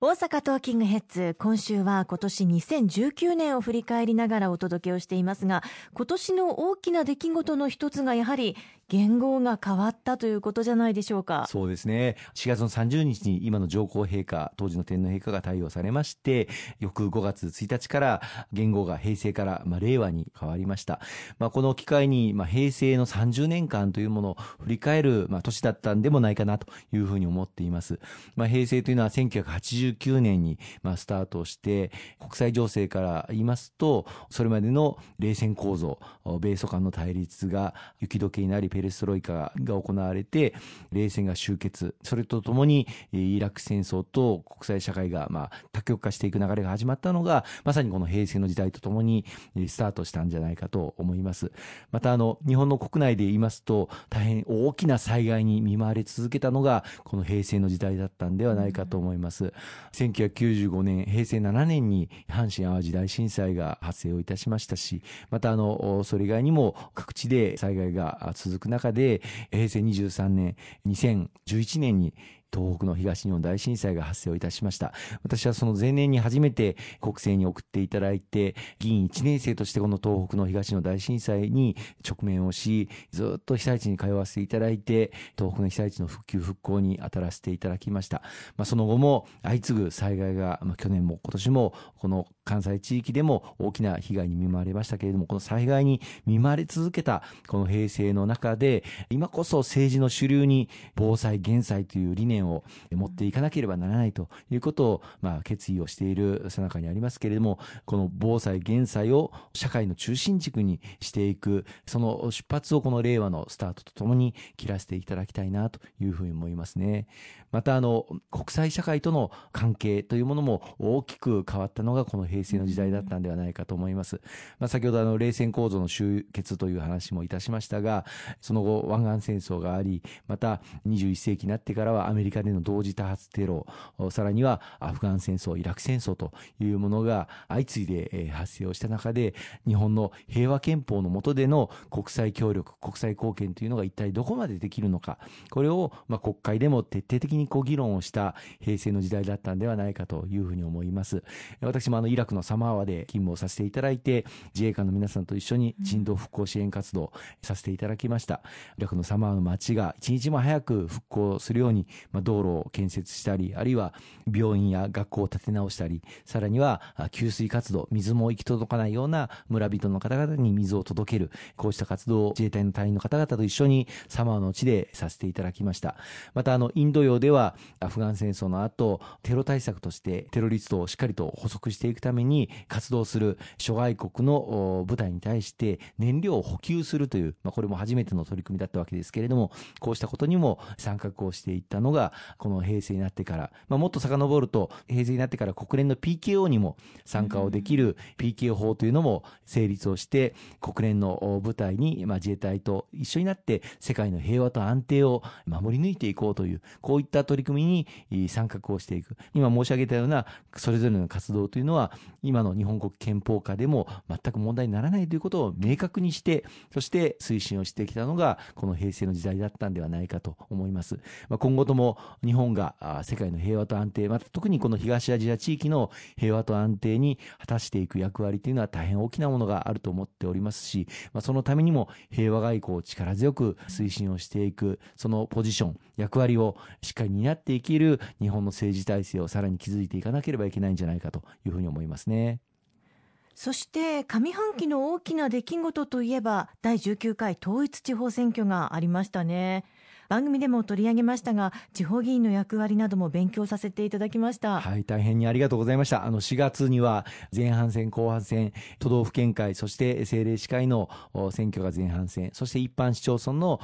大阪トーキングヘッズ今週は今年2019年を振り返りながらお届けをしていますが今年の大きな出来事の一つがやはり言語が変わったということじゃないでしょうか。そうですね。4月の30日に今の上皇陛下当時の天皇陛下が対応されまして翌5月1日から言語が平成から、まあ、令和に変わりました、まあ、この機会に、まあ、平成の30年間というものを振り返る、まあ、年だったんでもないかなというふうに思っています、まあ、平成というのは1989年に、まあ、スタートして国際情勢から言いますとそれまでの冷戦構造米ソ間の対立が雪解けになりペレストロイカが行われて冷戦が終結。それとともにイラク戦争と国際社会がまあ多極化していく流れが始まったのがまさにこの平成の時代とともにスタートしたんじゃないかと思います。またあの日本の国内で言いますと大変大きな災害に見舞われ続けたのがこの平成の時代だったんではないかと思います、1995年平成7年に阪神・淡路大震災が発生をいたしましたしまたあのそれ以外にも各地で災害が続く中で、平成23年、2011年に東北の東日本大震災が発生をいたしました。私はその前年に初めて国政に送っていただいて、議員1年生としてこの東北の東日本大震災に直面をし、ずっと被災地に通わせていただいて、東北の被災地の復旧復興に当たらせていただきました。まあ、その後も相次ぐ災害が、まあ、去年も今年もこの関西地域でも大きな被害に見舞われましたけれども、この災害に見舞われ続けたこの平成の中で、今こそ政治の主流に防災減災という理念を持っていかなければならないということを、まあ、決意をしているさなかにありますけれども、この防災減災を社会の中心軸にしていく、その出発をこの令和のスタートとともに切らせていただきたいなというふうに思いますね。また、あの、国際社会との関係というものも大きく変わったのがこの平成の時代だったんではないかと思います。まあ、先ほどあの、冷戦構造の終結という話もいたしましたが、その後、湾岸戦争があり、また21世紀になってからはアメリカでの同時多発テロ、さらにはアフガン戦争、イラク戦争というものが相次いで発生をした中で、日本の平和憲法の下での国際協力、国際貢献というのが一体どこまでできるのか、これをまあ国会でも徹底的にこう議論をした平成の時代だったんではないかというふうに思います。私もあのイラクのサマーワで勤務をさせていただいて、自衛官の皆さんと一緒に人道復興支援活動させていただきました。イラクのサマーの街が一日も早く復興するように、ま、道路を建設したり、あるいは病院や学校を建て直したり、さらには給水活動、水も行き届かないような村人の方々に水を届ける、こうした活動を自衛隊の隊員の方々と一緒にサマーの地でさせていただきました。また、あの、インド洋ではアフガン戦争の後、テロ対策としてテロリストをしっかりと補足していくために活動する諸外国の部隊に対して燃料を補給するという、まあ、これも初めての取り組みだったわけですけれども、こうしたことにも参画をしていったのが、この平成になってから、まあ、もっと遡ると、平成になってから国連の PKO にも参加をできる PKO 法というのも成立をして、国連の部隊に、まあ、自衛隊と一緒になって世界の平和と安定を守り抜いていこうという、こういった取り組みに参画をしていく。今申し上げたようなそれぞれの活動というのは、今の日本国憲法下でも全く問題にならないということを明確にして、そして推進をしてきたのが、この平成の時代だったんではないかと思います。まあ、今後とも日本が世界の平和と安定、また特にこの東アジア地域の平和と安定に果たしていく役割というのは大変大きなものがあると思っておりますし、まあ、そのためにも平和外交を力強く推進をしていく、そのポジション、役割をしっかり担っていける日本の政治体制をさらに築いていかなければいけないんじゃないかというふうに思いますね。そして上半期の大きな出来事といえば第19回統一地方選挙がありましたね。番組でも取り上げましたが地方議員の役割なども勉強させていただきました。はい大変にありがとうございました。あの4月には前半戦後半戦都道府県会そして政令市会の選挙が前半戦そして一般市町村の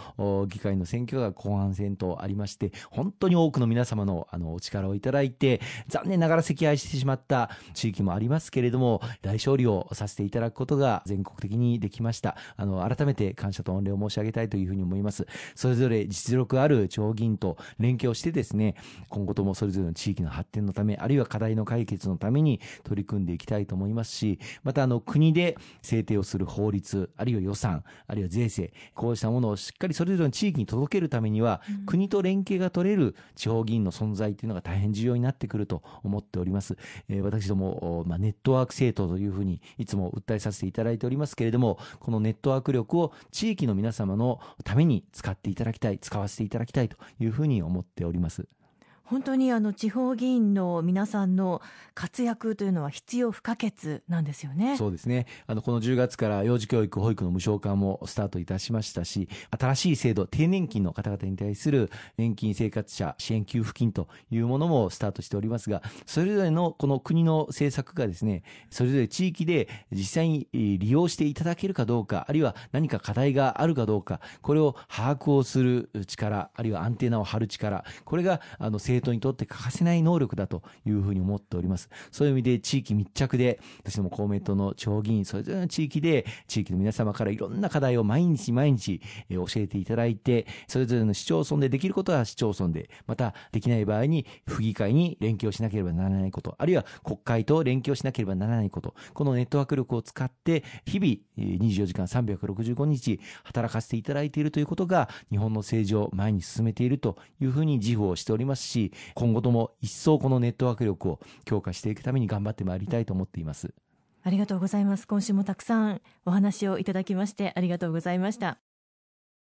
議会の選挙が後半戦とありまして本当に多くの皆様のあのお力をいただいて残念ながら惜敗してしまった地域もありますけれども大勝利をさせていただくことが全国的にできました。あの改めて感謝と御礼を申し上げたいというふうに思います。それぞれ実実力ある地方議員と連携をしてですね、今後ともそれぞれの地域の発展のため、あるいは課題の解決のために取り組んでいきたいと思いますし、またあの国で制定をする法律、あるいは予算、あるいは税制、こうしたものをしっかりそれぞれの地域に届けるためには、うん、国と連携が取れる地方議員の存在というのが大変重要になってくると思っております。えー、私ども、まあ、ネットワーク政党というふうにいつも訴えさせていただいておりますけれども、このネットワーク力を地域の皆様のために使っていただきたい、使わせていただきたいというふうに思っております。本当にあの地方議員の皆さんの活躍というのは必要不可欠なんですよね。そうですね。あの、この10月から幼児教育、保育の無償化もスタートいたしましたし、新しい制度、低年金の方々に対する年金生活者支援給付金というものもスタートしておりますが、それぞれのこの国の政策がですね、それぞれ地域で実際に利用していただけるかどうか、あるいは何か課題があるかどうか、これを把握をする力、あるいはアンテナを張る力、これがあの政党にとって欠かせない能力だというふうに思っております。そういう意味で地域密着で、私ども公明党の地方議員、それぞれの地域で、地域の皆様からいろんな課題を毎日毎日教えていただいて、それぞれの市町村でできることは市町村で、またできない場合に府議会に連携をしなければならないこと、あるいは国会と連携をしなければならないこと、このネットワーク力を使って、日々24時間365日働かせていただいているということが、日本の政治を前に進めているというふうに自負をしておりますし、今後とも一層このネットワーク力を強化していくために頑張ってまいりたいと思っています。ありがとうございます。今週もたくさんお話をいただきましてありがとうございました。